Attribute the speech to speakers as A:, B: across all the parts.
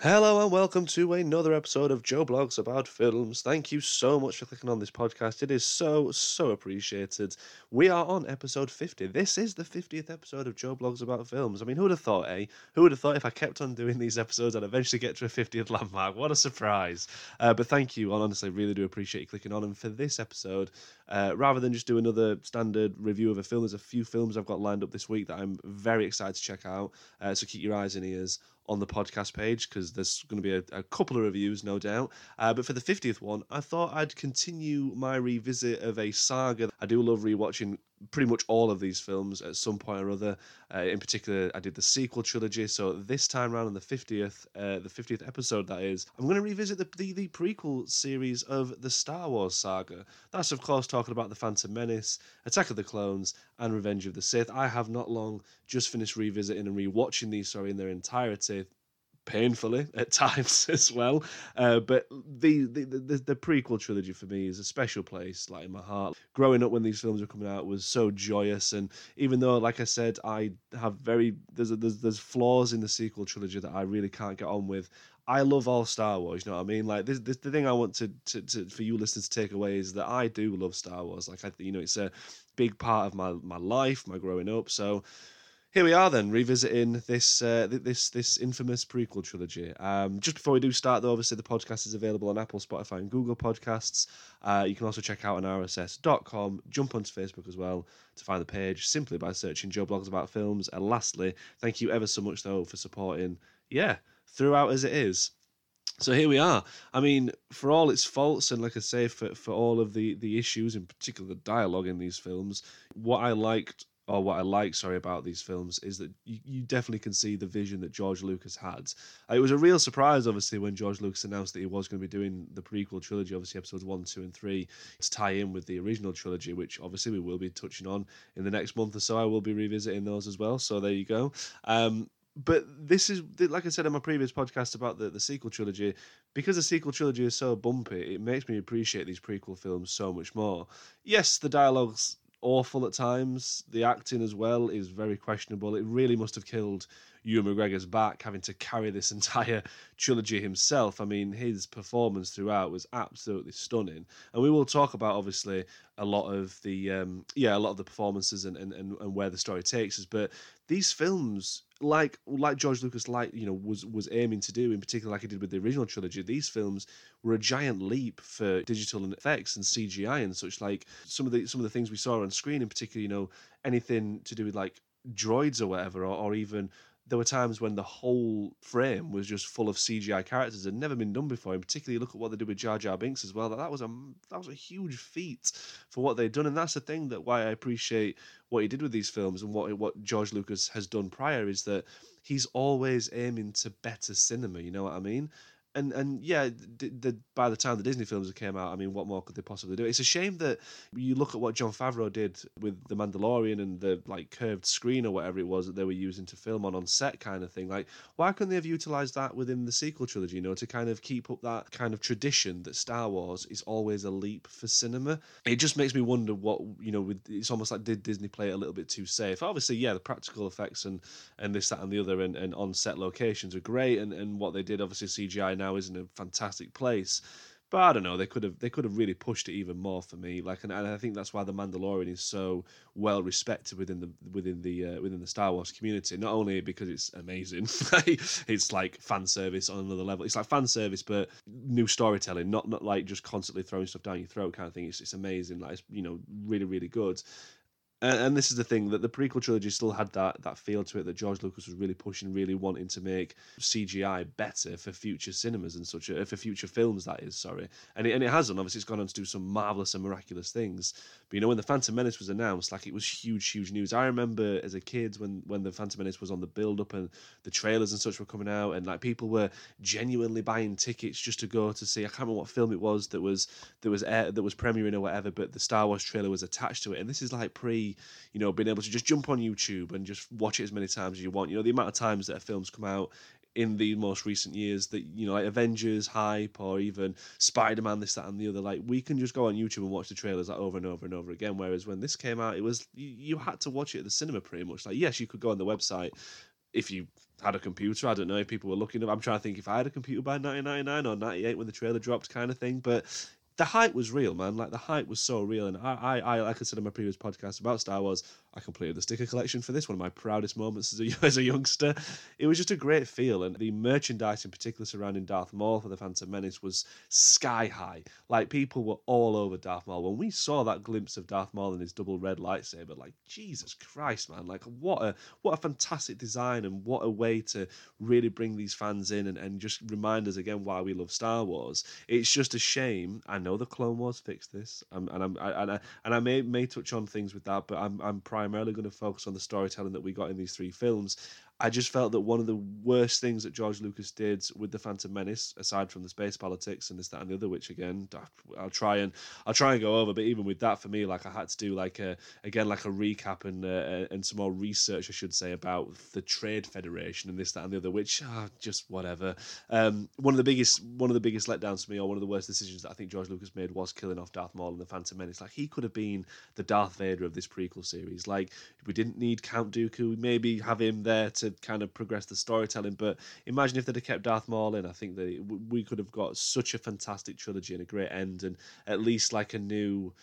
A: Hello and welcome to another episode of Joe Blogs About Films. Thank you so much for clicking on this podcast. It is so, so appreciated. We are on episode 50. This is the 50th episode of Joe Blogs About Films. I mean, who would have thought, eh? Who would have thought if I kept on doing these episodes, I'd eventually get to a 50th landmark? What a surprise. Uh, but thank you. I honestly really do appreciate you clicking on. And for this episode, uh, rather than just do another standard review of a film, there's a few films I've got lined up this week that I'm very excited to check out. Uh, so keep your eyes and ears on the podcast page because there's going to be a, a, couple of reviews, no doubt. Uh, but for the 50th one, I thought I'd continue my revisit of a saga. I do love rewatching pretty much all of these films at some point or other. Uh, in particular, I did the sequel trilogy. So this time around on the 50th, uh, the 50th episode, that is, I'm going to revisit the, the, the prequel series of the Star Wars saga. That's, of course, talking about The Phantom Menace, Attack of the Clones, and Revenge of the Sith. I have not long just finished revisiting and rewatching these, sorry, in their entirety painfully at times as well. Uh, but the, the, the the prequel trilogy for me is a special place, like in my heart. Growing up when these films were coming out was so joyous, and even though, like I said, I have very there's a, there's there's flaws in the sequel trilogy that I really can't get on with. I love all Star Wars. You know what I mean? Like this, this the thing I want to, to, to for you listeners to take away is that I do love Star Wars. Like I, you know, it's a big part of my my life, my growing up. So here we are then revisiting this uh, this this infamous prequel trilogy. Um, just before we do start, though, obviously the podcast is available on Apple, Spotify, and Google Podcasts. Uh, you can also check out on RSS.com. Jump onto Facebook as well to find the page simply by searching Joe Blogs About Films. And lastly, thank you ever so much though for supporting. Yeah, throughout as it is. So here we are. I mean, for all its faults, and like I say, for, for all of the, the issues, in particular the dialogue in these films, what I liked or what I like, sorry, about these films is that you, you definitely can see the vision that George Lucas had. Uh, it was a real surprise, obviously, when George Lucas announced that he was going to be doing the prequel trilogy, obviously episodes one, two, and three, to tie in with the original trilogy, which obviously we will be touching on in the next month or so. I will be revisiting those as well. So there you go. Um, but this is like I said in my previous podcast about the, the sequel trilogy, because the sequel trilogy is so bumpy, it makes me appreciate these prequel films so much more. Yes, the dialogues awful at times. The acting as well is very questionable. It really must have killed Ewan McGregor's back having to carry this entire trilogy himself. I mean, his performance throughout was absolutely stunning. And we will talk about obviously a lot of the um, yeah, a lot of the performances and, and, and, and where the story takes us. But these films like like George Lucas like you know was was aiming to do in particular like he did with the original trilogy these films were a giant leap for digital and effects and CGI and such like some of the some of the things we saw on screen in particular you know anything to do with like droids or whatever or, or even there were times when the whole frame was just full of CGI characters that had never been done before. And particularly look at what they did with Jar Jar Binks as well. That that was a that was a huge feat for what they'd done, and that's the thing that why I appreciate what he did with these films and what what George Lucas has done prior is that he's always aiming to better cinema. You know what I mean? And and yeah, the, the, by the time the Disney films came out, I mean, what more could they possibly do? It's a shame that you look at what Jon Favreau did with the Mandalorian and the like curved screen or whatever it was that they were using to film on on set, kind of thing. Like, why couldn't they have utilized that within the sequel trilogy? You know, to kind of keep up that kind of tradition that Star Wars is always a leap for cinema. It just makes me wonder what you know. With it's almost like did Disney play it a little bit too safe? Obviously, yeah, the practical effects and and this that and the other and, and on set locations are great, and and what they did obviously CGI now is in a fantastic place. But I don't know. They could have they could have really pushed it even more for me. Like, and, and I think that's why the Mandalorian is so well respected within the within the uh, within the Star Wars community. Not only because it's amazing, it's like fan service on another level. It's like fan service, but new storytelling. Not not like just constantly throwing stuff down your throat kind of thing. It's it's amazing. Like, it's, you know, really really good and, and, this is the thing that the prequel trilogy still had that that feel to it that George Lucas was really pushing, really wanting to make CGI better for future cinemas and such, uh, for future films. That is, sorry, and it, and it has done. Obviously, it's gone on to do some marvelous and miraculous things. But you know, when the Phantom Menace was announced, like it was huge, huge news. I remember as a kid when when the Phantom Menace was on the build up and the trailers and such were coming out, and like people were genuinely buying tickets just to go to see. I can't remember what film it was that was that was air, that was premiering or whatever, but the Star Wars trailer was attached to it, and this is like pre you know, being able to just jump on YouTube and just watch it as many times as you want. You know, the amount of times that a film's come out in the most recent years that you know like avengers hype or even spider-man this that and the other like we can just go on youtube and watch the trailers like over and over and over again whereas when this came out it was you, you had to watch it at the cinema pretty much like yes you could go on the website if you had a computer. I don't know if people were looking. Up I'm trying to think if I had a computer by 1999 or 98 when the trailer dropped, kind of thing. But the hype was real, man. Like the hype was so real, and I, I, I like I said in my previous podcast about Star Wars, I completed the sticker collection for this. One of my proudest moments as a, as a youngster. It was just a great feel, and the merchandise in particular surrounding Darth Maul for the Phantom Menace was sky high. Like people were all over Darth Maul. When we saw that glimpse of Darth Maul and his double red lightsaber, like Jesus Christ, man! Like what a what a fantastic design, and what a way to really bring these fans in and, and just remind us again why we love Star Wars. It's just a shame. I know the Clone Wars fixed this, um, and I'm I, and I, and I may may touch on things with that, but I'm I'm primarily going to focus on the storytelling that we got in these three films. I just felt that one of the worst things that George Lucas did with the Phantom Menace, aside from the space politics and this, that, and the other, which again I'll try and I'll try and go over, but even with that, for me, like I had to do like a again like a recap and uh, and some more research, I should say, about the Trade Federation and this, that, and the other, which oh, just whatever. Um, one of the biggest one of the biggest letdowns for me, or one of the worst decisions that I think George Lucas made was killing off Darth Maul in the Phantom Menace. Like he could have been the Darth Vader of this prequel series. Like we didn't need Count Dooku, maybe have him there to kind of progress the storytelling. But imagine if they'd have kept Darth Maul in. I think that we could have got such a fantastic trilogy and a great end, and at least like a new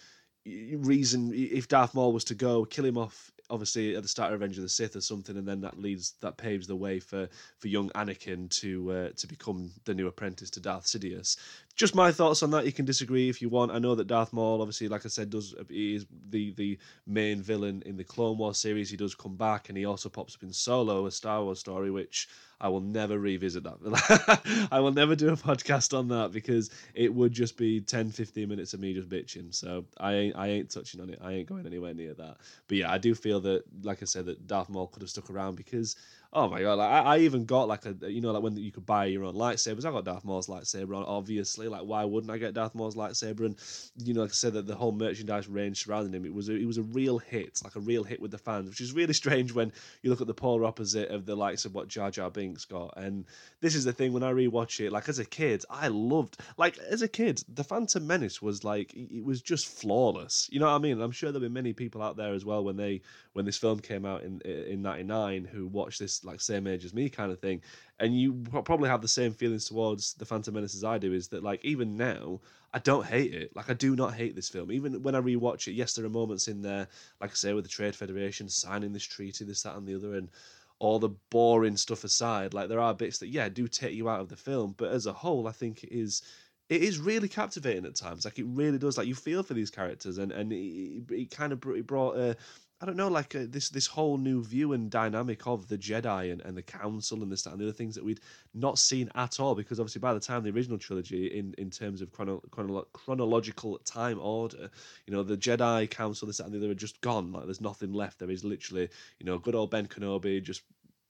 A: reason if Darth Maul was to go, kill him off obviously at the start of Revenge of the Sith or something, and then that leads that paves the way for for young Anakin to uh, to become the new apprentice to Darth Sidious. Just my thoughts on that. You can disagree if you want. I know that Darth Maul, obviously, like I said, does he is the the main villain in the Clone Wars series. He does come back, and he also pops up in Solo, a Star Wars story, which I will never revisit that. I will never do a podcast on that because it would just be 10, 15 minutes of me just bitching. So I ain't, I ain't touching on it. I ain't going anywhere near that. But yeah, I do feel that, like I said, that Darth Maul could have stuck around because Oh my god! Like, I, I even got like a you know like when you could buy your own lightsabers. I got Darth Maul's lightsaber on. Obviously, like why wouldn't I get Darth Maul's lightsaber? And you know, like I said, that the whole merchandise range surrounding him, it was a, it was a real hit, like a real hit with the fans, which is really strange when you look at the polar opposite of the likes of what Jar Jar Binks got. And this is the thing when I rewatch it, like as a kid, I loved like as a kid, the Phantom Menace was like it was just flawless. You know what I mean? I'm sure there'll be many people out there as well when they when this film came out in in '99 who watched this like same age as me kind of thing, and you probably have the same feelings towards the Phantom Menace as I do. Is that like even now I don't hate it. Like I do not hate this film. Even when I rewatch it, yes, there are moments in there, like I say, with the Trade Federation signing this treaty, this, that, and the other, and all the boring stuff aside, like there are bits that yeah do take you out of the film, but as a whole, I think it is it is really captivating at times. Like it really does. Like you feel for these characters, and and it, it kind of brought a I don't know, like uh, this this whole new view and dynamic of the Jedi and, and the Council and this and the other things that we'd not seen at all. Because obviously, by the time the original trilogy, in in terms of chrono, chrono, chronological time order, you know, the Jedi Council, this and the other are just gone. Like there's nothing left. There is literally, you know, good old Ben Kenobi just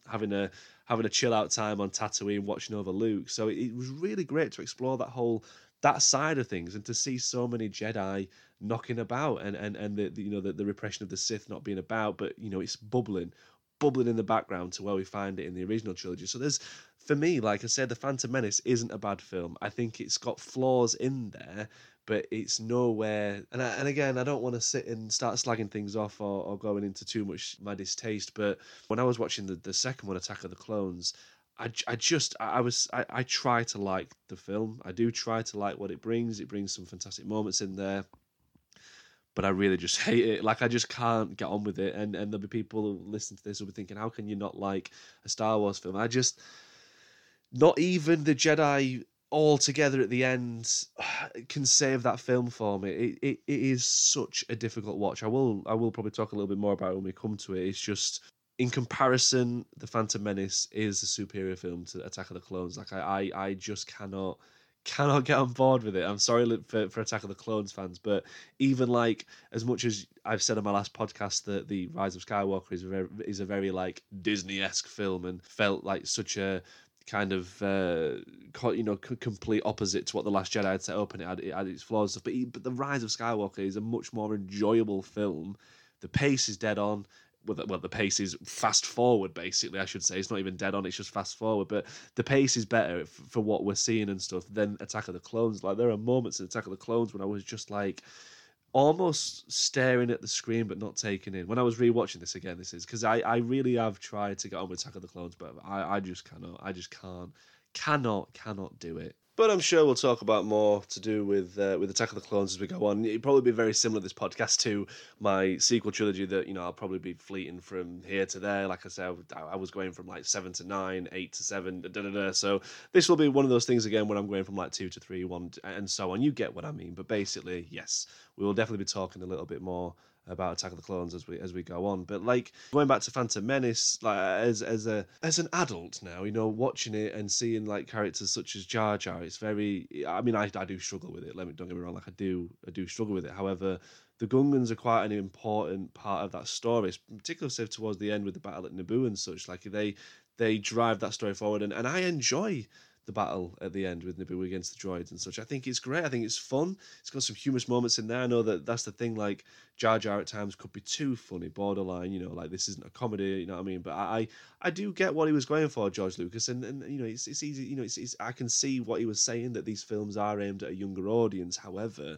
A: having a having a chill out time on Tatooine, watching over Luke. So it, it was really great to explore that whole that side of things and to see so many Jedi knocking about and and and the, the, you know the, the repression of the Sith not being about, but you know it's bubbling, bubbling in the background to where we find it in the original trilogy. So there's for me, like I said, the Phantom Menace isn't a bad film. I think it's got flaws in there, but it's nowhere. And I, and again, I don't want to sit and start slagging things off or, or going into too much my distaste. But when I was watching the, the second one, Attack of the Clones, I, I just I was I, I try to like the film. I do try to like what it brings. It brings some fantastic moments in there. But I really just hate it. Like I just can't get on with it. And and there'll be people who listen to this will be thinking, how can you not like a Star Wars film? I just not even the Jedi all together at the end can save that film for me. It, it it is such a difficult watch. I will I will probably talk a little bit more about it when we come to it. It's just in comparison, The Phantom Menace is a superior film to Attack of the Clones. Like I, I, I just cannot cannot get on board with it. I'm sorry for, for Attack of the Clones fans, but even like as much as I've said on my last podcast that the Rise of Skywalker is a very, is a very like Disney esque film and felt like such a kind of uh, you know complete opposite to what the Last Jedi had set up, and it had, it had its flaws stuff. But but the Rise of Skywalker is a much more enjoyable film. The pace is dead on well, the pace is fast forward, basically, I should say. It's not even dead on, it's just fast forward. But the pace is better for what we're seeing and stuff than Attack of the Clones. Like, there are moments in Attack of the Clones when I was just like, almost staring at the screen but not taking in. When I was rewatching this again, this is because I, I really have tried to get on with Attack of the Clones, but I, I just cannot. I just can't. Cannot, cannot do it. But I'm sure we'll talk about more to do with uh, with Attack of the Clones as we go on. It'd probably be very similar this podcast to my sequel trilogy. That you know I'll probably be fleeting from here to there. Like I said, I was going from like seven to nine, eight to seven, da, da, da. So this will be one of those things again when I'm going from like two to three, one, and so on. You get what I mean. But basically, yes, we will definitely be talking a little bit more about Attack of the Clones as we as we go on. But like going back to Phantom Menace, like as as a as an adult now, you know, watching it and seeing like characters such as Jar Jar, it's very. I mean, I, I do struggle with it. Let me don't get me wrong. Like I do I do struggle with it. However. The Gungans are quite an important part of that story, particularly so towards the end with the battle at Naboo and such. Like they they drive that story forward, and, and I enjoy the battle at the end with Naboo against the droids and such. I think it's great. I think it's fun. It's got some humorous moments in there. I know that that's the thing. Like Jar Jar at times could be too funny, borderline. You know, like this isn't a comedy. You know what I mean? But I, I do get what he was going for, George Lucas, and, and you know, it's, it's easy. You know, it's, it's I can see what he was saying that these films are aimed at a younger audience. However,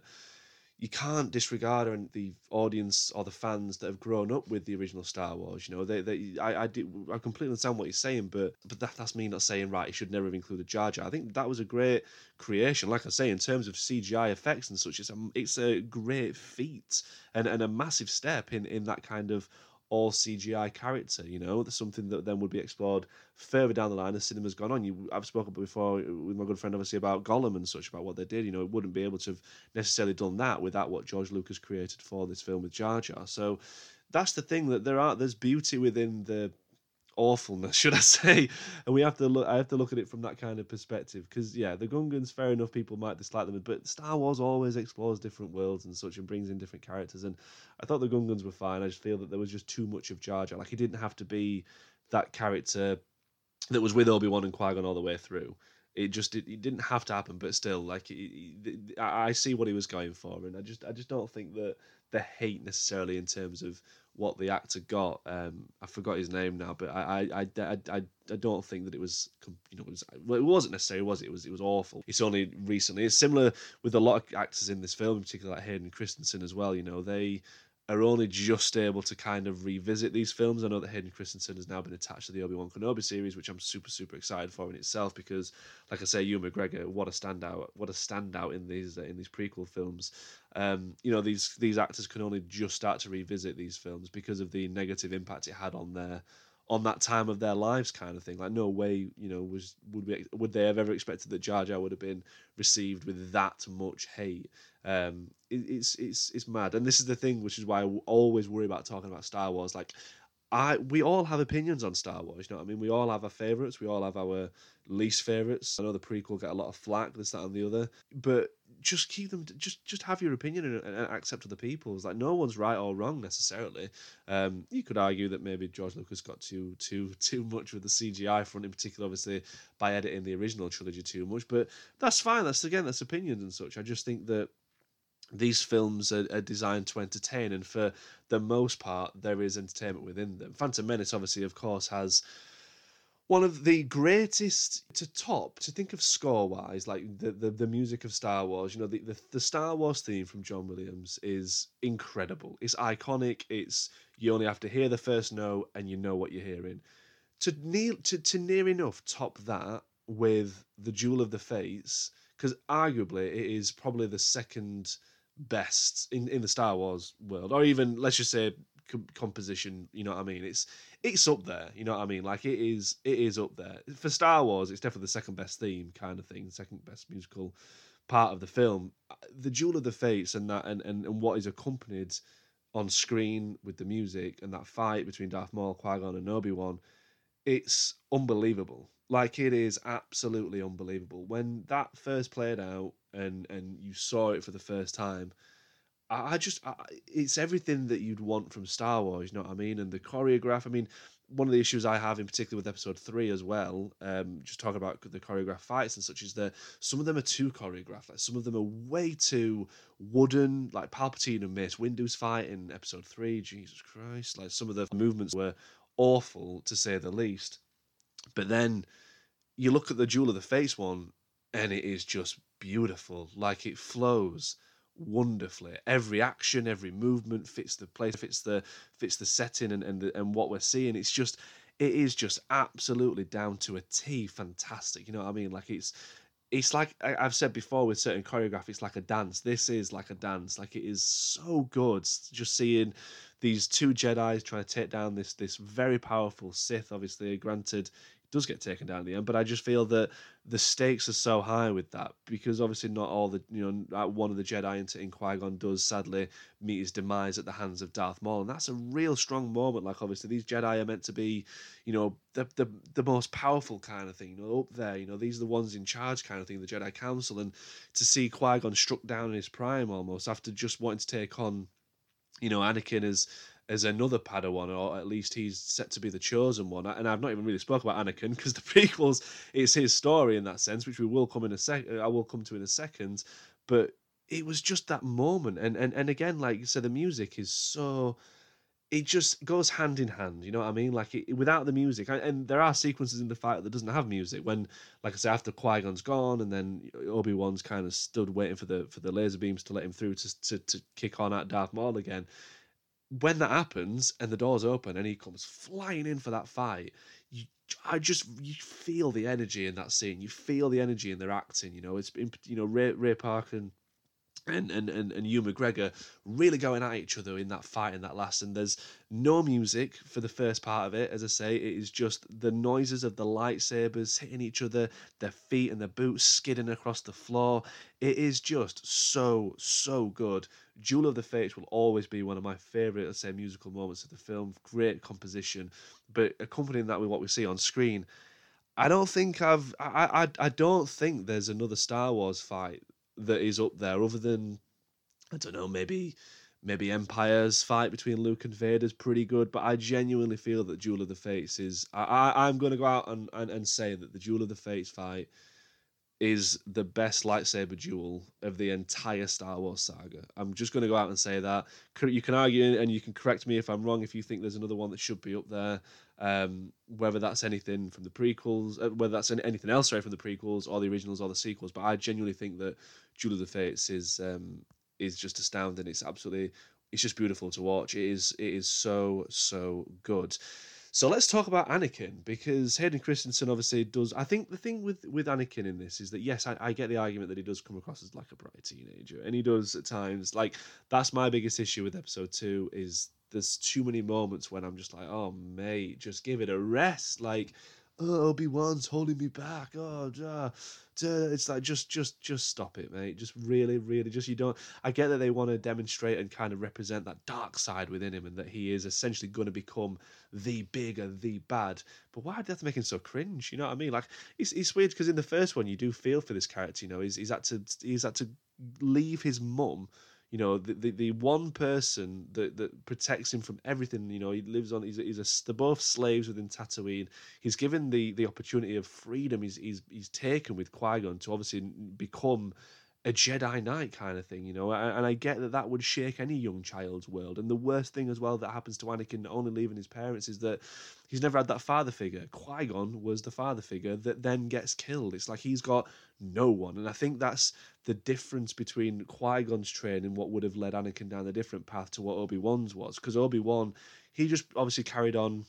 A: you can't disregard the audience or the fans that have grown up with the original Star Wars. You know, they, they I, I, do, I completely understand what you're saying, but but that, that's me not saying right. He should never have included Jar Jar. I think that was a great creation. Like I say, in terms of CGI effects and such, it's a it's a great feat and, and a massive step in in that kind of all CGI character. You know, that's something that then would be explored further down the line as cinema's gone on. You, I've spoken before with my good friend, obviously, about Gollum and such about what they did. You know, it wouldn't be able to have necessarily done that without what George Lucas created for this film with Jar Jar. So that's the thing that there are. There's beauty within the awfulness, should I say? And we have to look. I have to look at it from that kind of perspective because yeah, the Gungans, fair enough, people might dislike them, but Star Wars always explores different worlds and such, and brings in different characters. And I thought the Gungans were fine. I just feel that there was just too much of Jar Jar. Like he didn't have to be that character that was with Obi Wan and Qui Gon all the way through. It just it, it didn't have to happen, but still, like it, it, I see what he was going for, and I just I just don't think that the hate necessarily in terms of what the actor got. Um, I forgot his name now, but I, I, I, I, I don't think that it was, you know, it, was, well, it wasn't necessarily, was it? It was, it was awful. It's only recently. It's similar with a lot of actors in this film, in particular like Hayden Christensen as well. You know, they are only just able to kind of revisit these films. I know that Hayden Christensen has now been attached to the Obi Wan Kenobi series, which I'm super super excited for in itself because, like I say, Ewan McGregor, what a standout, what a standout in these uh, in these prequel films. Um, you know, these these actors can only just start to revisit these films because of the negative impact it had on their on that time of their lives kind of thing. Like no way you know was would we would they have ever expected that Jar Jar would have been received with that much hate? Um it, it's it's it's mad. And this is the thing which is why I always worry about talking about Star Wars. Like I we all have opinions on Star Wars. You know what I mean? We all have our favorites. We all have our least favorites. I know the prequel get a lot of flack, this, that, and the other. But just keep them. Just just have your opinion and, and accept other people's. Like no one's right or wrong necessarily. Um, you could argue that maybe George Lucas got too too too much with the CGI front, in particular, obviously by editing the original trilogy too much. But that's fine. That's again that's opinions and such. I just think that these films are, are, designed to entertain, and for the most part, there is entertainment within them. Phantom Menace, obviously, of course, has one of the greatest to top to think of score wise, like the, the, the music of Star Wars. You know, the, the the Star Wars theme from John Williams is incredible. It's iconic. It's you only have to hear the first note and you know what you're hearing. To near to, to near enough top that with the Duel of the Fates, because arguably it is probably the second best in, in the Star Wars world, or even let's just say composition. You know what I mean? It's it's up there. You know what I mean? Like it is it is up there for Star Wars. It's definitely the second best theme kind of thing, second best musical part of the film. Uh, the Duel of the Fates and that and and, and what is accompanied on screen with the music and that fight between Darth Maul, Qui Gon, and Obi Wan. It's unbelievable. Like it is absolutely unbelievable. When that first played out and and you saw it for the first time, I, I just I, it's everything that you'd want from Star Wars. You know what I mean? And the choreograph. I mean, one of the issues I have in particular with Episode Three as well, um, just talking about the choreographed fights and such, is that some of them are too choreographed. Like some of them are way too wooden. Like Palpatine and Mace Windu's fight in Episode Three. Jesus Christ! Like some of the movements were awful to say the least. But then you look at the Duel of the Fates one, and it is just beautiful. Like it flows wonderfully. Every action, every movement fits the place, fits the fits the setting and and, the, and what we're seeing. It's just it is just absolutely down to a T fantastic. You know what I mean? Like it's it's like I've said before with certain choreography, it's like a dance. This is like a dance. Like it is so good. Just seeing these two Jedi's trying to take down this this very powerful Sith. Obviously, granted, does get taken down in the end. But I just feel that the stakes are so high with that because obviously not all the you know uh, one of the Jedi in, in Qui Gon does sadly meet his demise at the hands of Darth Maul, and that's a real strong moment. Like obviously these Jedi are meant to be, you know, the the the most powerful kind of thing, you know, up there. You know, these are the ones in charge kind of thing, the Jedi Council, and to see Qui Gon struck down in his prime almost after just wanting to take on, you know, Anakin as as another Padawan, or at least he's set to be the chosen one. And I've not even really spoke about Anakin because the prequels it's his story in that sense, which we will come in a sec. I will come to in a second. But it was just that moment, and and and again, like you said, the music is so. It just goes hand in hand, you know what I mean? Like it, without the music, and there are sequences in the fight that doesn't have music. When, like I say, after Qui Gon's gone, and then Obi Wan's kind of stood waiting for the for the laser beams to let him through to to, to kick on at Darth Maul again when that happens and the doors open and he comes flying in for that fight, you, I just you feel the energy in that scene. You feel the energy in their acting. You know, it's been you know Ray Ray Park and and, and, and, and Ewan McGregor really going at each other in that fight in that last. And there's no music for the first part of it. As I say, it is just the noises of the lightsabers hitting each other, their feet and their boots skidding across the floor. It is just so, so good. Duel of the Fates will always be one of my favourite, let's say, musical moments of the film. Great composition, but accompanying that with what we see on screen. I don't think I've I, I I don't think there's another Star Wars fight that is up there other than I don't know, maybe maybe Empire's fight between Luke and Vader is pretty good, but I genuinely feel that Duel of the Fates is I, I I'm gonna go out and, and, and say that the Duel of the Fates fight is the best lightsaber duel of the entire Star Wars saga. I'm just going to go out and say that. You can argue and you can correct me if I'm wrong if you think there's another one that should be up there. Um, whether that's anything from the prequels, uh, whether that's anything else right from the prequels or the originals or the sequels, but I genuinely think that Duel of the Fates is um, is just astounding. It's absolutely, it's just beautiful to watch. It is, it is so so good. So let's talk about Anakin because Hayden Christensen obviously does. I think the thing with with Anakin in this is that yes, I, I get the argument that he does come across as like a bright teenager, and he does at times. Like that's my biggest issue with episode two is there's too many moments when I'm just like, oh mate, just give it a rest. Like oh, Obi Wan's holding me back. Oh, duh, duh. it's like just, just, just stop it, mate. Just really, really, just you don't. I get that they want to demonstrate and kind of represent that dark side within him, and that he is essentially going to become the big and the bad. But why do they have to make him so cringe? You know what I mean? Like it's, it's weird because in the first one you do feel for this character. You know, he's he's had to he's had to leave his mum you know the, the, the one person that, that protects him from everything you know he lives on he's, he's a, they're both slaves within Tatooine. He's given the the opportunity of freedom he's he's, he's taken with Qui-Gon to obviously become a Jedi Knight kind of thing, you know. And I get that that would shake any young child's world. And the worst thing as well that happens to Anakin only leaving his parents is that he's never had that father figure. Qui Gon was the father figure that then gets killed. It's like he's got no one. And I think that's the difference between Qui Gon's training, what would have led Anakin down a different path to what Obi Wan's was. Because Obi Wan, he just obviously carried on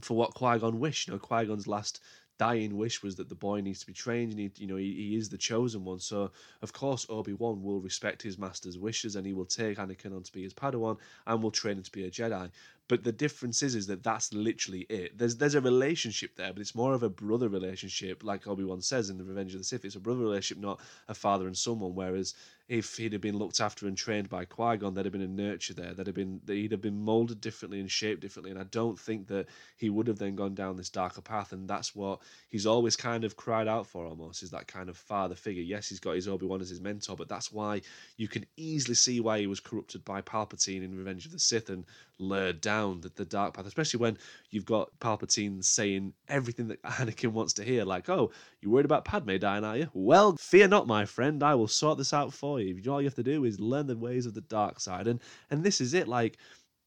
A: for what Qui Gon wished. You know, Qui Gon's last dying wish was that the boy needs to be trained and he, you know he, he is the chosen one. So of course obi-wan will respect his master's wishes and he will take anakin on to be his padawan and will train him to be a jedi but the difference is, is that that's literally it. There's there's a relationship there, but it's more of a brother relationship, like Obi Wan says in the Revenge of the Sith. It's a brother relationship, not a father and someone. Whereas if he'd have been looked after and trained by Qui Gon, there'd have been a nurture there. There'd have been that he'd have been molded differently and shaped differently. And I don't think that he would have then gone down this darker path. And that's what he's always kind of cried out for, almost is that kind of father figure. Yes, he's got his Obi Wan as his mentor, but that's why you can easily see why he was corrupted by Palpatine in Revenge of the Sith and lured down the, the dark path, especially when you've got Palpatine saying everything that Anakin wants to hear, like, oh, you're worried about Padme dying, are you? Well, fear not, my friend, I will sort this out for you. All you have to do is learn the ways of the dark side. And and this is it, like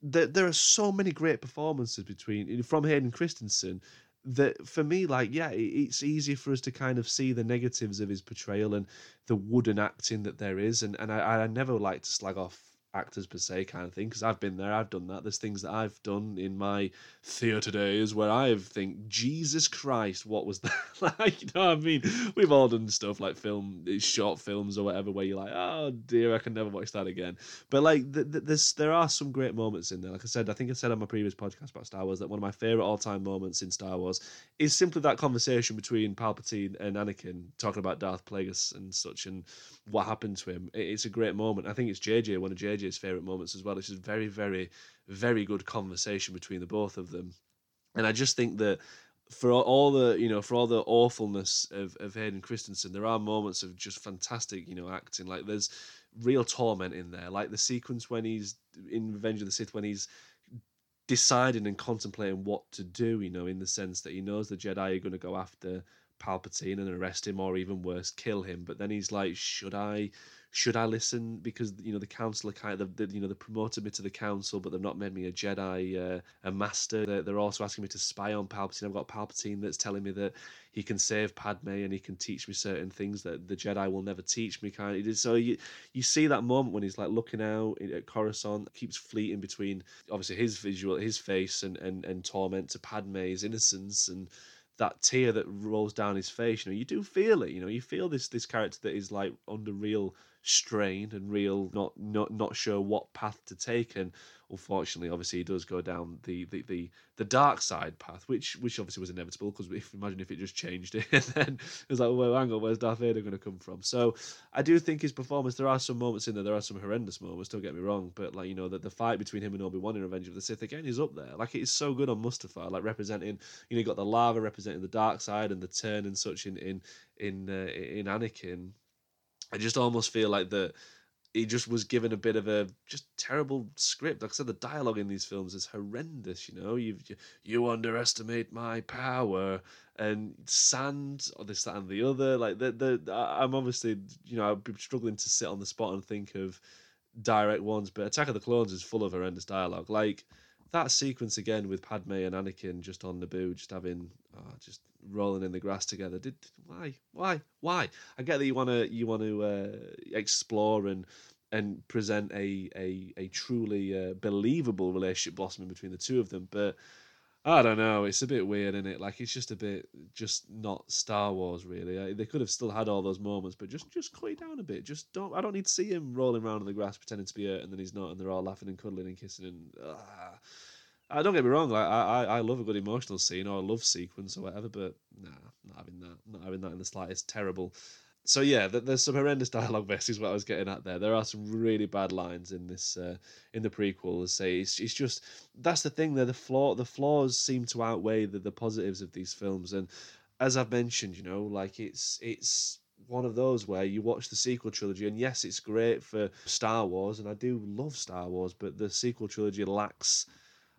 A: there, there are so many great performances between from Hayden Christensen that for me, like, yeah, it's easier for us to kind of see the negatives of his portrayal and the wooden acting that there is. And, and I, I never like to slag off actors per se kind of thing because I've been there, I've done that. There's things that I've done in my theatre days where I think, Jesus Christ, what was that like? You know what I mean? We've all done stuff like film, short films or whatever, where you're like, oh dear, I can never watch that again. But like, th- th- there are some great moments in there. Like I said, I think I said on my previous podcast about Star Wars that one of my favorite all time moments in Star Wars is simply that conversation between Palpatine and Anakin talking about Darth Plagueis and such and what happened to him. It's a great moment. I think it's JJ, one of JJ's favorite moments as well. It's just very, very, very good conversation between the both of them. And I just think that for all the you know for all the awfulness of, of Hayden Christensen, there are moments of just fantastic you know acting. Like there's real torment in there. Like the sequence when he's in Revenge of the Sith when he's deciding and contemplating what to do. You know, in the sense that he knows the Jedi are going to go after Palpatine and arrest him, or even worse, kill him. But then he's like, should I? Should I listen? Because you know the council are kind of, the, you know, they promoted me to the council, but they've not made me a Jedi, uh, a master. They're, they're, also asking me to spy on Palpatine. I've got Palpatine that's telling me that he can save Padme and he can teach me certain things that the Jedi will never teach me. Kind of. So you you see that moment when he's like looking out at Coruscant, keeps fleeting between obviously his visual, his face, and and and torment to Padme's innocence and that tear that rolls down his face. You know, you do feel it. You know, you feel this this character that is like under real strain and real not not not sure what path to take. And unfortunately obviously he does go down the the the, the dark side path which which obviously was inevitable because if imagine if it just changed it and then it was like well hang on where's Darth Vader going to come from? So I do think his performance there are some moments in there there are some horrendous moments don't get me wrong but like you know that the fight between him and Obi-Wan in Revenge of the Sith again is up there. Like it is so good on Mustafar like representing you know you got the lava representing the dark side and the turn and such in in in uh, in Anakin I just almost feel like that he just was given a bit of a just terrible script. Like I said, the dialogue in these films is horrendous. You know, you you underestimate my power and sand or this that and the other. Like the the I'm obviously you know I'd be struggling to sit on the spot and think of direct ones, but Attack of the Clones is full of horrendous dialogue. Like that sequence again with Padme and Anakin just on Naboo, just having oh, just rolling in the grass together. Did why why why? I get that you want to you want to uh, explore and and present a a a truly uh, believable relationship blossoming between the two of them, but. I don't know. It's a bit weird, isn't it? Like it's just a bit, just not Star Wars, really. They could have still had all those moments, but just, just cut it down a bit. Just don't. I don't need to see him rolling around in the grass pretending to be hurt, and then he's not, and they're all laughing and cuddling and kissing and. Uh, I don't get me wrong. Like, I, I, I love a good emotional scene or a love sequence or whatever, but nah, not having that. Not having that in the slightest. Terrible. So yeah, there's some horrendous dialogue. Basically, is what I was getting at there. There are some really bad lines in this uh, in the prequel. Say it's, it's just that's the thing. There, the flaw the flaws seem to outweigh the, the positives of these films. And as I've mentioned, you know, like it's it's one of those where you watch the sequel trilogy, and yes, it's great for Star Wars, and I do love Star Wars, but the sequel trilogy lacks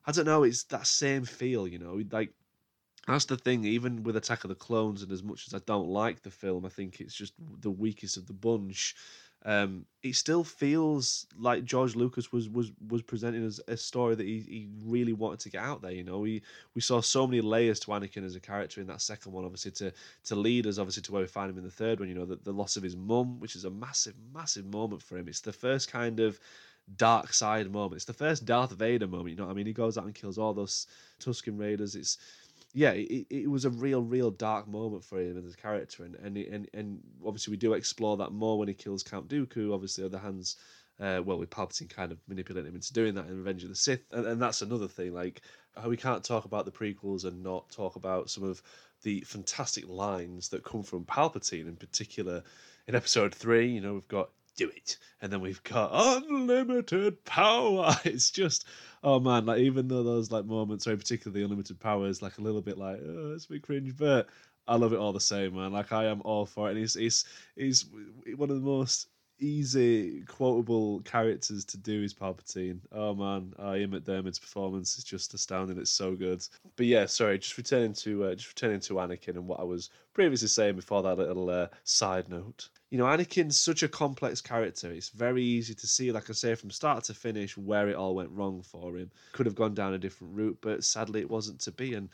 A: I don't know. It's that same feel, you know. Like that's the thing. Even with Attack of the Clones, and as much as I don't like the film, I think it's just the weakest of the bunch. Um, it still feels like George Lucas was was was presenting as a story that he, he really wanted to get out there. You know, we we saw so many layers to Anakin as a character in that second one, obviously to to lead us obviously to where we find him in the third one. You know, the, the loss of his mum, which is a massive massive moment for him. It's the first kind of dark side moment. It's the first Darth Vader moment. You know what I mean? He goes out and kills all those Tusken Raiders. It's yeah, it, it was a real, real dark moment for him as a character, and and and and obviously we do explore that more when he kills Count Dooku. Obviously, other hands, uh, well, with Palpatine kind of manipulating him into doing that in Revenge of the Sith, and, and that's another thing. Like we can't talk about the prequels and not talk about some of the fantastic lines that come from Palpatine in particular. In Episode Three, you know, we've got do it. And then we've got unlimited power. It's just, oh man, like even though those like moments, very particularly the unlimited power, is like a little bit like, oh, it's a bit cringe, but I love it all the same, man. Like I am all for it. And he's he's he's one of the most easy quotable characters to do is Palpatine. Oh man, uh, Ian McDiarmid's performance is just astounding. It's so good. But yeah, sorry, just returning to uh, just returning to Anakin and what I was previously saying before that little uh, side note. You know, Anakin's such a complex character. It's very easy to see, like I say, from start to finish, where it all went wrong for him. Could have gone down a different route, but sadly, it wasn't to be. And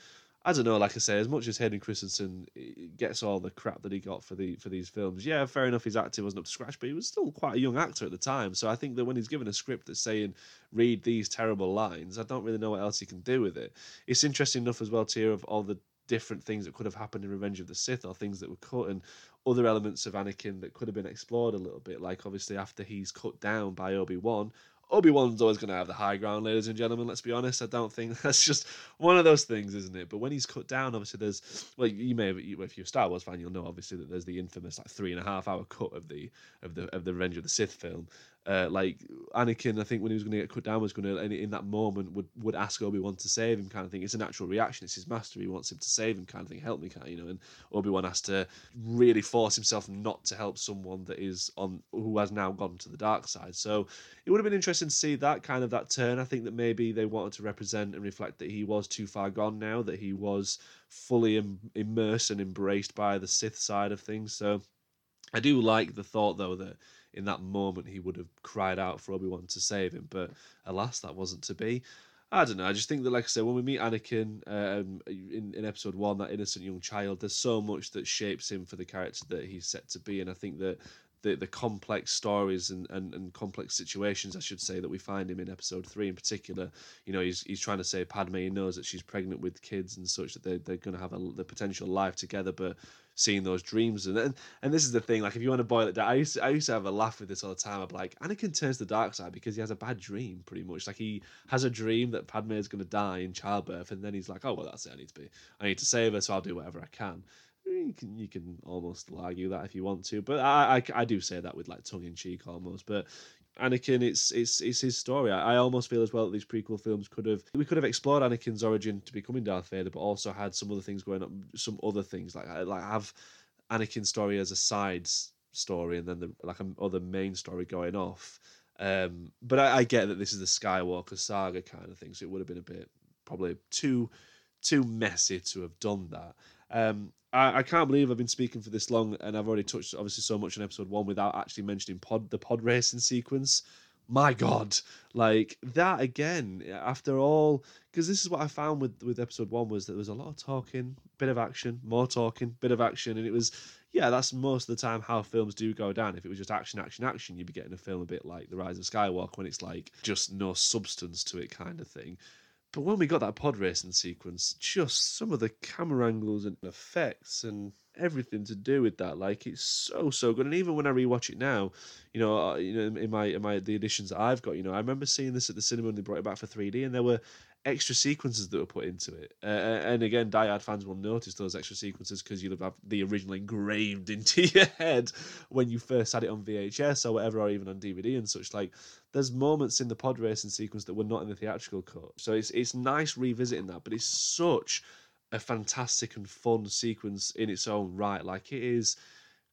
A: I don't know. Like I say, as much as Hayden Christensen eh, gets all the crap that he got for the for these films, yeah, fair enough. His acting wasn't up to scratch, but he was still quite a young actor at the time. So I think that when he's given a script that's saying read these terrible lines, I don't really know what else he can do with it. It's interesting enough as well to hear of all the different things that could have happened in Revenge of the Sith, or things that were cut, and other elements of Anakin that could have been explored a little bit. Like obviously after he's cut down by Obi Wan, Obi Wan's always going to have the high ground, ladies and gentlemen. Let's be honest. I don't think that's just one of those things, isn't it? But when he's cut down, obviously there's well, you may have, if you're a Star Wars fan, you'll know obviously that there's the infamous like three and a half hour cut of the of the of the Revenge of the Sith film, uh, like Anakin, I think when he was going to get cut down, was going to in, that moment would would ask Obi Wan to save him, kind of thing. It's a natural reaction. It's his master. He wants him to save him, kind of thing. Help me, kind of, you know. And Obi Wan has to really force himself not to help someone that is on who has now gone to the dark side. So it would have been interesting to see that kind of that turn. I think that maybe they wanted to represent and reflect that he was too far gone now, that he was fully Im- immersed and embraced by the Sith side of things. So I do like the thought though that in that moment he would have cried out for Obi Wan to save him, but alas, that wasn't to be. I don't know. I just think that, like I said, when we meet Anakin um, in in episode one, that innocent young child, there's so much that shapes him for the character that he's set to be, and I think that the the complex stories and, and, and complex situations, I should say, that we find him in episode three in particular. You know, he's he's trying to say Padme. He knows that she's pregnant with kids and such that they they're going to have a, the potential life together, but seeing those dreams and, and and this is the thing. Like, if you want to boil it down, I used to, I used to have a laugh with this all the time. I'm like, Anakin turns to the dark side because he has a bad dream, pretty much. Like he has a dream that Padme is going to die in childbirth, and then he's like, oh well, that's it. I need to be, I need to save her, so I'll do whatever I can you can you can almost argue that if you want to, but I I, I do say that with like tongue in cheek almost. But Anakin, it's it's it's his story. I, I almost feel as well that these prequel films could have we could have explored Anakin's origin to becoming Darth Vader, but also had some other things going on, some other things like like have Anakin's story as a side story, and then the like other main story going off. Um, but I, I get that this is the Skywalker saga kind of thing, so it would have been a bit probably too too messy to have done that. Um, I, I, can't believe I've been speaking for this long, and I've already touched obviously so much on episode one without actually mentioning pod the pod racing sequence. My God, like that again. After all, because this is what I found with with episode one was that there was a lot of talking, bit of action, more talking, bit of action, and it was yeah, that's most of the time how films do go down. If it was just action, action, action, you'd be getting a film a bit like The Rise of Skywalker when it's like just no substance to it kind of thing. But when we got that pod racing sequence, just some of the camera angles and effects and everything to do with that, like it's so so good. And even when I rewatch it now, you know, uh, you know, in my in my the editions that I've got, you know, I remember seeing this at the cinema when they brought it back for 3D, and there were extra sequences that were put into it. Uh, and again, Die fans will notice those extra sequences because you'll have the original engraved into your head when you first had it on VHS or whatever, or even on DVD and such. Like, there's moments in the pod racing sequence that were not in the theatrical cut. So it's it's nice revisiting that, but it's such a fantastic and fun sequence in its own right. Like it is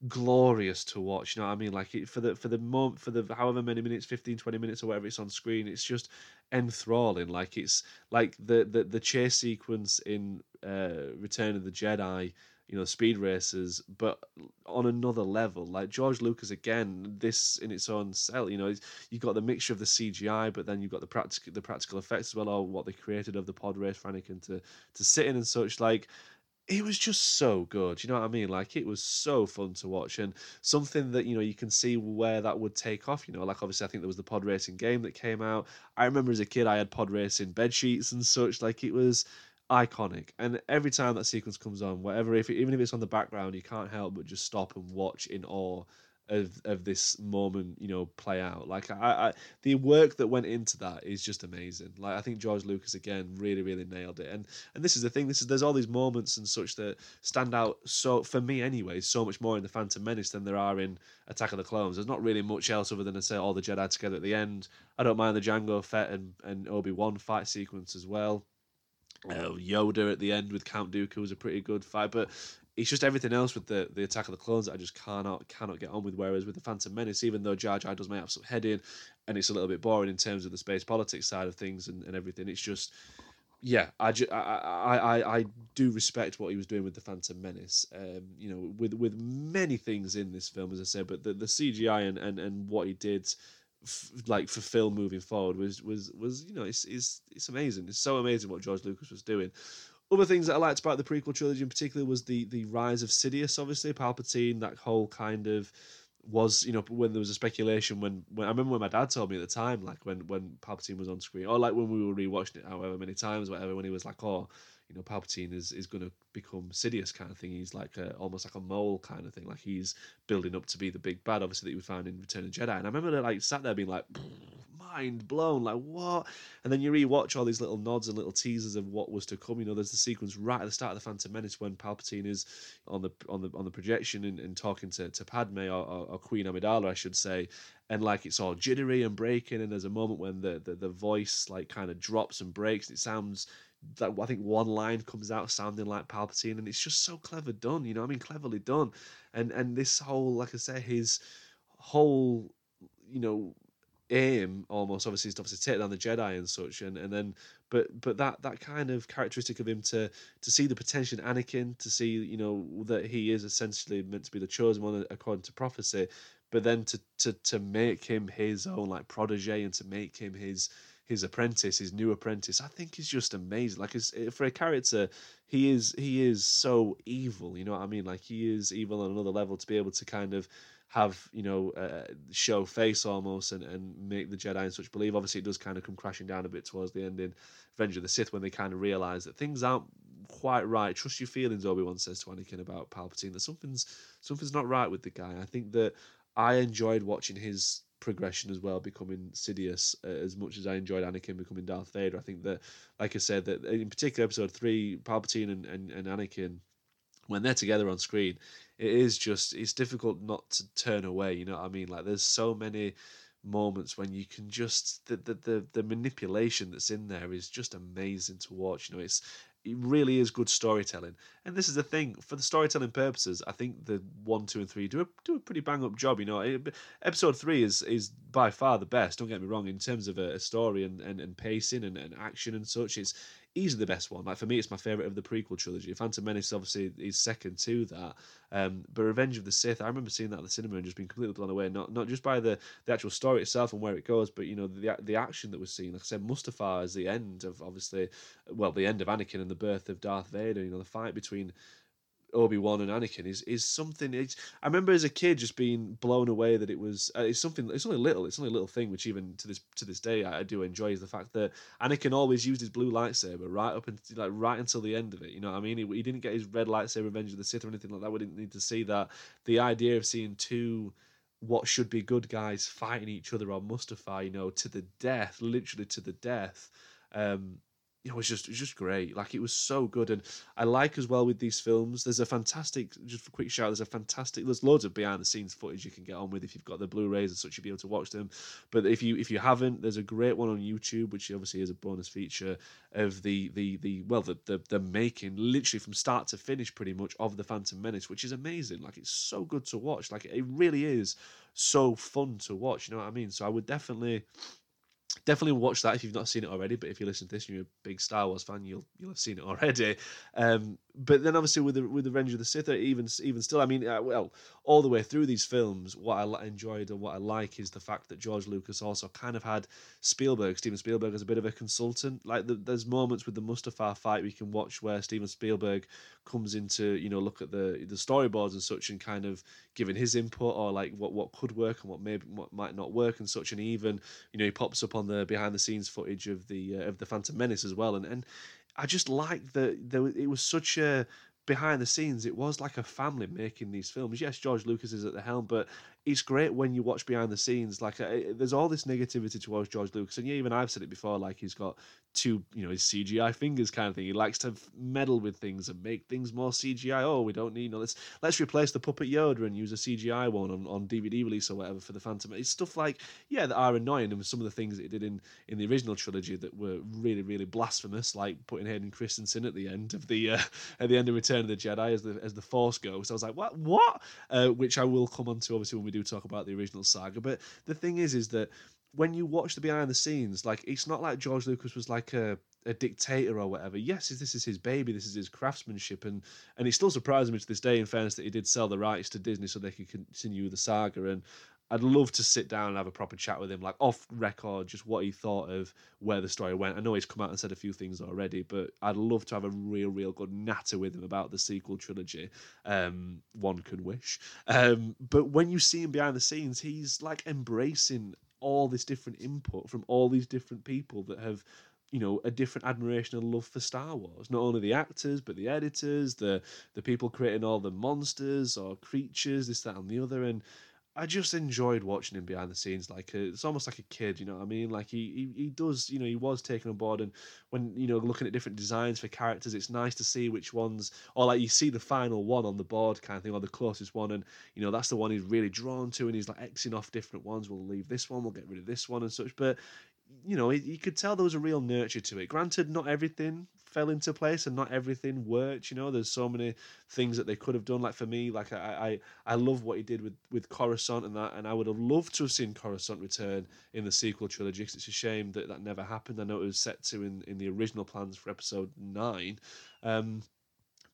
A: glorious to watch. You know what I mean? Like it, for the for the moment for the however many minutes, 15, 20 minutes or whatever it's on screen, it's just enthralling. Like it's like the the, the chase sequence in uh, Return of the Jedi. You know, speed races, but on another level. Like George Lucas again, this in its own cell. You know, you've got the mixture of the CGI, but then you've got the practical the practical effects as well, or what they created of the pod race for Anakin to to sit in and such. Like it was just so good. You know what I mean? Like it was so fun to watch and something that you know you can see where that would take off. You know, like obviously I think there was the pod racing game that came out. I remember as a kid I had pod racing bed sheets and such. Like it was iconic. And every time that sequence comes on, whatever, if even if it's on the background, you can't help but just stop and watch in awe of of this moment, you know, play out. Like I, I, the work that went into that is just amazing. Like I think George Lucas again really, really nailed it. And and this is the thing. This is there's all these moments and such that stand out. So for me, anyway, so much more in the Phantom Menace than there are in Attack of the Clones. There's not really much else other than to say all the Jedi together at the end. I don't mind the Jango Fett and and Obi Wan fight sequence as well. Uh, Yoda at the end with Count Dooku was a pretty good fight, but it's just everything else with the, the Attack of the Clones that I just cannot cannot get on with. Whereas with the Phantom Menace, even though Jar Jar does my absolute head in, and it's a little bit boring in terms of the space politics side of things and, and everything, it's just yeah, I, ju- I, I, I do respect what he was doing with the Phantom Menace. Um, you know, with with many things in this film, as I said, but the, the CGI and, and, and what he did, f- like for film moving forward, was was was you know, it's, it's it's amazing. It's so amazing what George Lucas was doing other things that I liked about the prequel trilogy in particular was the the rise of Sidious, obviously Palpatine, that whole kind of was you know when there was a speculation when, when I remember when my dad told me at the time like when when Palpatine was on screen or like when we were rewatching it however many times whatever when he was like oh you know Palpatine is is going to become Sidious kind of thing. He's like a, almost like a mole kind of thing. Like he's building up to be the big bad obviously that we found in Return of Jedi. And I remember like sat there being like mind blown like what? And then you rewatch all these little nods and little teasers of what was to come. You know there's the sequence right at the start of the Phantom Menace when Palpatine is on the on the on the projection and, and talking to, to Padme or, or, or Queen Amidala I should say. And like it's all jittery and breaking. And there's a moment when the the, the voice like kind of drops and breaks. And it sounds that I think one line comes out sounding like Palpatine, and it's just so clever done. You know, I mean, cleverly done. And and this whole, like I say, his whole, you know, aim almost obviously is to obviously take down the Jedi and such, and and then but but that that kind of characteristic of him to to see the potential in Anakin, to see you know that he is essentially meant to be the chosen one uh, according to prophecy, but then to to to make him his own like protege and to make him his his apprentice, his new apprentice, I think is just amazing. Like for a character, he is he is so evil. You know what I mean? Like he is evil on another level to be able to kind of have you know uh, show face almost and, and make the Jedi and such believe. Obviously, it does kind of come crashing down a bit towards the end in Revenge of the Sith when they kind of realize that things aren't quite right. Trust your feelings, Obi Wan says to Anakin about Palpatine. That something's something's not right with the guy. I think that I enjoyed watching his progression as well, becoming Sidious uh, as much as I enjoyed Anakin becoming Darth Vader. I think that, like I said, that in particular episode three, Palpatine and, and, and Anakin, when they're together on screen, it is just it's difficult not to turn away. You know what I mean? Like there's so many moments when you can just the, the the the manipulation that's in there is just amazing to watch. You know, it's it really is good storytelling. And this is the thing for the storytelling purposes. I think the one, two, and three do a do a pretty bang up job. You know, episode three is is by far the best. Don't get me wrong in terms of a, a story and, and, and pacing and, and action and such. It's easily the best one. Like for me, it's my favorite of the prequel trilogy. Phantom Menace obviously is second to that. Um, but Revenge of the Sith, I remember seeing that at the cinema and just being completely blown away. Not not just by the, the actual story itself and where it goes, but you know the the action that was seen. Like I said, Mustafar is the end of obviously, well, the end of Anakin and the birth of Darth Vader. You know the fight between Obi Wan and Anakin is is something. It's, I remember as a kid just being blown away that it was. Uh, it's something. It's only little. It's only a little thing which even to this to this day I, I, do enjoy is the fact that Anakin always used his blue lightsaber right up until like right until the end of it. You know what I mean? He, he didn't get his red lightsaber Revenge of the Sith or anything like that. We didn't need to see that. The idea of seeing two what should be good guys fighting each other on Mustafar, you know, to the death, literally to the death. Um, it was just it was just great. Like it was so good, and I like as well with these films. There's a fantastic, just a quick shout. There's a fantastic. There's loads of behind the scenes footage you can get on with if you've got the Blu-rays and such. You'll be able to watch them. But if you if you haven't, there's a great one on YouTube, which obviously is a bonus feature of the the the well the the, the making literally from start to finish, pretty much of the Phantom Menace, which is amazing. Like it's so good to watch. Like it really is so fun to watch. You know what I mean? So I would definitely definitely watch that if you've not seen it already. But if you listen to this and you're a big Star Wars fan, you'll you'll have seen it already. Um, but then obviously with the with the Revenge of the Sith, even even still, I mean, uh, well, all the way through these films, what I enjoyed and what I like is the fact that George Lucas also kind of had Spielberg, Steven Spielberg, as a bit of a consultant. Like the, there's moments with the Mustafar fight we can watch where Steven Spielberg comes into you know look at the the storyboards and such and kind of giving his input or like what what could work and what maybe what might not work and such. And even you know he pops up on the behind the scenes footage of the uh, of the Phantom Menace as well. And and I just like that there it was such a behind the scenes, it was like a family making these films. Yes, George Lucas is at the helm, but it's great when you watch behind the scenes. Like, uh, there's all this negativity towards George Lucas, and yeah, even I've said it before. Like, he's got two, you know, his CGI fingers kind of thing. He likes to meddle with things and make things more CGI. Oh, we don't need, you know, let's let's replace the puppet Yoda and use a CGI one on, on DVD release or whatever for the Phantom. It's stuff like yeah that are annoying, and some of the things that he did in in the original trilogy that were really really blasphemous, like putting Hayden Christensen at the end of the uh, at the end of Return of the Jedi as the as the Force Ghost. I was like, what what? Uh, which I will come on to obviously when we do talk about the original saga. But the thing is, is that when you watch the behind the scenes, like it's not like George Lucas was like a a dictator or whatever. Yes, this is his baby, this is his craftsmanship, and and it still surprises me to this day. In fairness, that he did sell the rights to Disney so they could continue the saga. And I'd love to sit down and have a proper chat with him, like off record, just what he thought of where the story went. I know he's come out and said a few things already, but I'd love to have a real, real good natter with him about the sequel trilogy. Um, one could wish. Um, but when you see him behind the scenes, he's like embracing all this different input from all these different people that have you know a different admiration and love for Star Wars. Not only the actors, but the editors, the the people creating all the monsters or creatures, this, that, and the other. And I just enjoyed watching him behind the scenes. Like a, it's almost like a kid, you know what I mean? Like he, he he does, you know, he was taken on board, and when you know looking at different designs for characters, it's nice to see which ones, or like you see the final one on the board kind of thing, or the closest one, and you know that's the one he's really drawn to, and he's like xing off different ones. We'll leave this one, we'll get rid of this one, and such. But you know, you could tell there was a real nurture to it. Granted, not everything fell into place and not everything worked. You know, there's so many things that they could have done. Like for me, like I, I, I love what he did with with Coruscant and that, and I would have loved to have seen Coruscant return in the sequel trilogy. Cause it's a shame that that never happened. I know it was set to in in the original plans for Episode Nine. Um,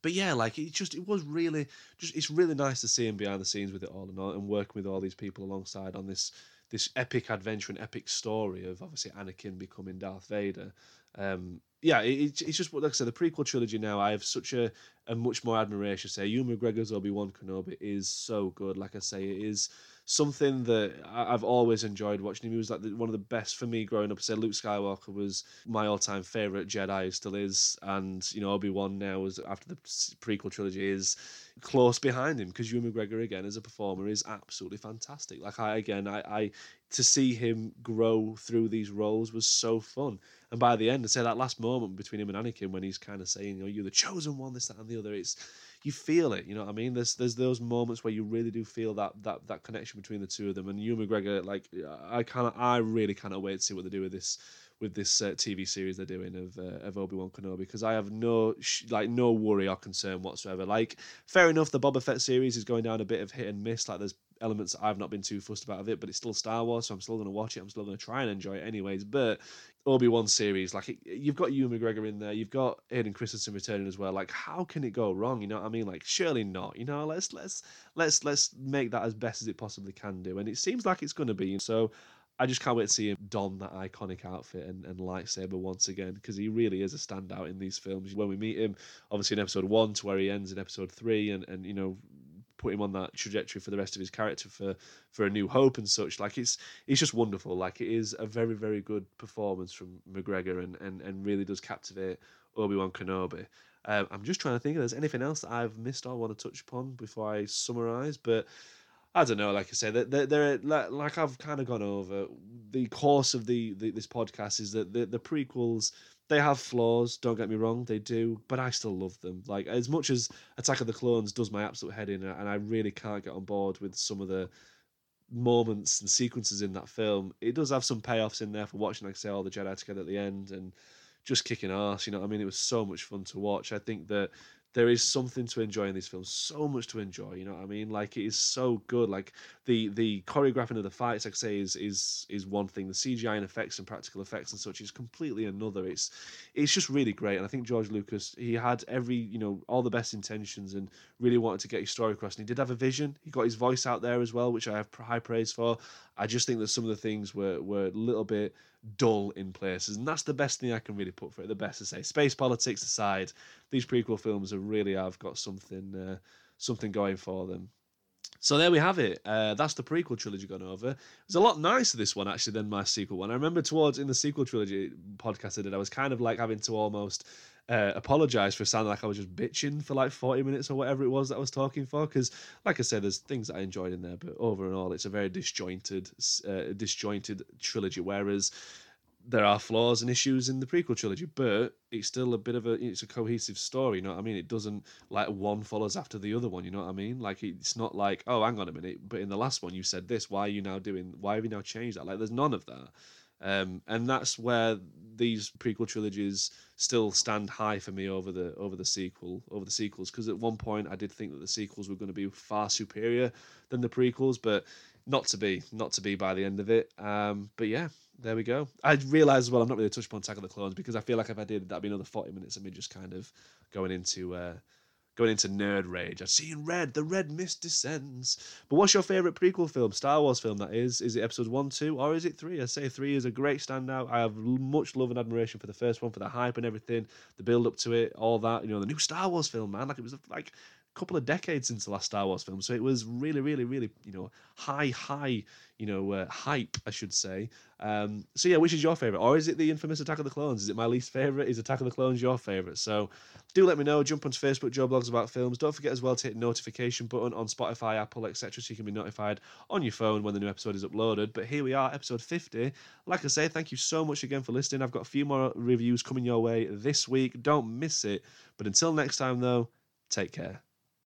A: but yeah, like it just it was really just it's really nice to see him behind the scenes with it all and all, and working with all these people alongside on this this epic adventure and epic story of obviously Anakin becoming Darth Vader. Um, yeah, it, it's just like I said. The prequel trilogy now, I have such a, a much more admiration. Say, Ewan McGregor's Obi Wan Kenobi is so good. Like I say, it is something that I've always enjoyed watching him. He was like one of the best for me growing up. I said Luke Skywalker was my all-time favorite Jedi, still is, and you know Obi Wan now is after the prequel trilogy is close behind him because Ewan McGregor again as a performer is absolutely fantastic. Like I again, I, I to see him grow through these roles was so fun. And by the end, I say that last moment between him and Anakin when he's kind of saying, you know, you're the chosen one, this, that, and the other. It's you feel it. You know what I mean? There's there's those moments where you really do feel that that that connection between the two of them. And Ewan McGregor, like I kind of I really cannot wait to see what they do with this with this uh, TV series they're doing of uh, of Obi Wan Kenobi because I have no sh- like no worry or concern whatsoever. Like, fair enough, the Boba Fett series is going down a bit of hit and miss. Like, there's elements I've not been too fussed about of it, but it's still Star Wars, so I'm still going to watch it. I'm still going to try and enjoy it anyways. But Obi Wan series, like it, you've got Ewan McGregor in there, you've got Hayden Christensen returning as well. Like, how can it go wrong? You know what I mean? Like, surely not. You know, let's let's let's let's make that as best as it possibly can do, and it seems like it's going to be. So I just can't wait to see him don that iconic outfit and, and lightsaber once again because he really is a standout in these films. When we meet him, obviously in episode one to where he ends in episode three, and, and you know, put him on that trajectory for the rest of his character for for a new hope and such. Like it's it's just wonderful. Like it is a very very good performance from McGregor and and, and really does captivate Obi Wan Kenobi. Um, I'm just trying to think if there's anything else that I've missed or want to touch upon before I summarize, but I don't know. Like I said, they're, they're, like I've kind of gone over the course of the, the this podcast is that the, the prequels they have flaws. Don't get me wrong, they do, but I still love them. Like as much as Attack of the Clones does my absolute head in, and I really can't get on board with some of the moments and sequences in that film. It does have some payoffs in there for watching, like I say, all the Jedi together at the end and just kicking ass. You know, I mean, it was so much fun to watch. I think that there is something to enjoy in these films so much to enjoy you know what i mean? Like it is so good like the the choreographing of the fights like i say is is is one thing. The cgi and effects and practical effects and such is completely another. It's it's just really great and i think george lucas he had every you know all the best intentions and really wanted to get his story across and he did have a vision. He got his voice out there as well which i have high praise for i just think that some of the things were were a little bit dull in places, and that's the best thing I can really put for it. The best to say, space politics aside, these prequel films have really have got something uh, something going for them. So there we have it. Uh, that's the prequel trilogy gone over. It was a lot nicer this one actually than my sequel one. I remember towards in the sequel trilogy podcast I did, I was kind of like having to almost uh, apologize for sounding like I was just bitching for like 40 minutes or whatever it was that I was talking for. Because, like I said, there's things that I enjoyed in there, but over and all, it's a very disjointed, uh, disjointed trilogy. Whereas there are flaws and issues in the prequel trilogy, but it's still a bit of a it's a cohesive story. You know what I mean? It doesn't like one follows after the other one. You know what I mean? Like it's not like oh, hang on a minute, but in the last one you said this. Why are you now doing? Why have you now changed that? Like there's none of that. Um, and that's where these prequel trilogies still stand high for me over the over the sequel over the sequels because at one point I did think that the sequels were going to be far superior than the prequels, but not to be, not to be by the end of it. Um, but yeah, there we go. I realise as well I'm not really touched upon Attack of the Clones because I feel like if I did, that'd be another forty minutes of me just kind of going into uh, going into nerd rage. I've seen red, the red mist descends. But what's your favourite prequel film, Star Wars film that is? Is it episode one, two, or is it three? I say three is a great standout. I have much love and admiration for the first one, for the hype and everything, the build up to it, all that. You know, the new Star Wars film, man. Like it was like couple of decades since the last Star Wars film, so it was really, really, really, you know, high, high, you know, uh, hype, I should say. Um, so yeah, which is your favorite, or is it the infamous Attack of the Clones? Is it my least favorite? Is Attack of the Clones your favorite? So do let me know. Jump onto Facebook, Joe Blogs About Films. Don't forget as well to hit notification button on Spotify, Apple, etc., so you can be notified on your phone when the new episode is uploaded. But here we are, episode 50. Like I say, thank you so much again for listening. I've got a few more reviews coming your way this week. Don't miss it. But until next time, though, take care.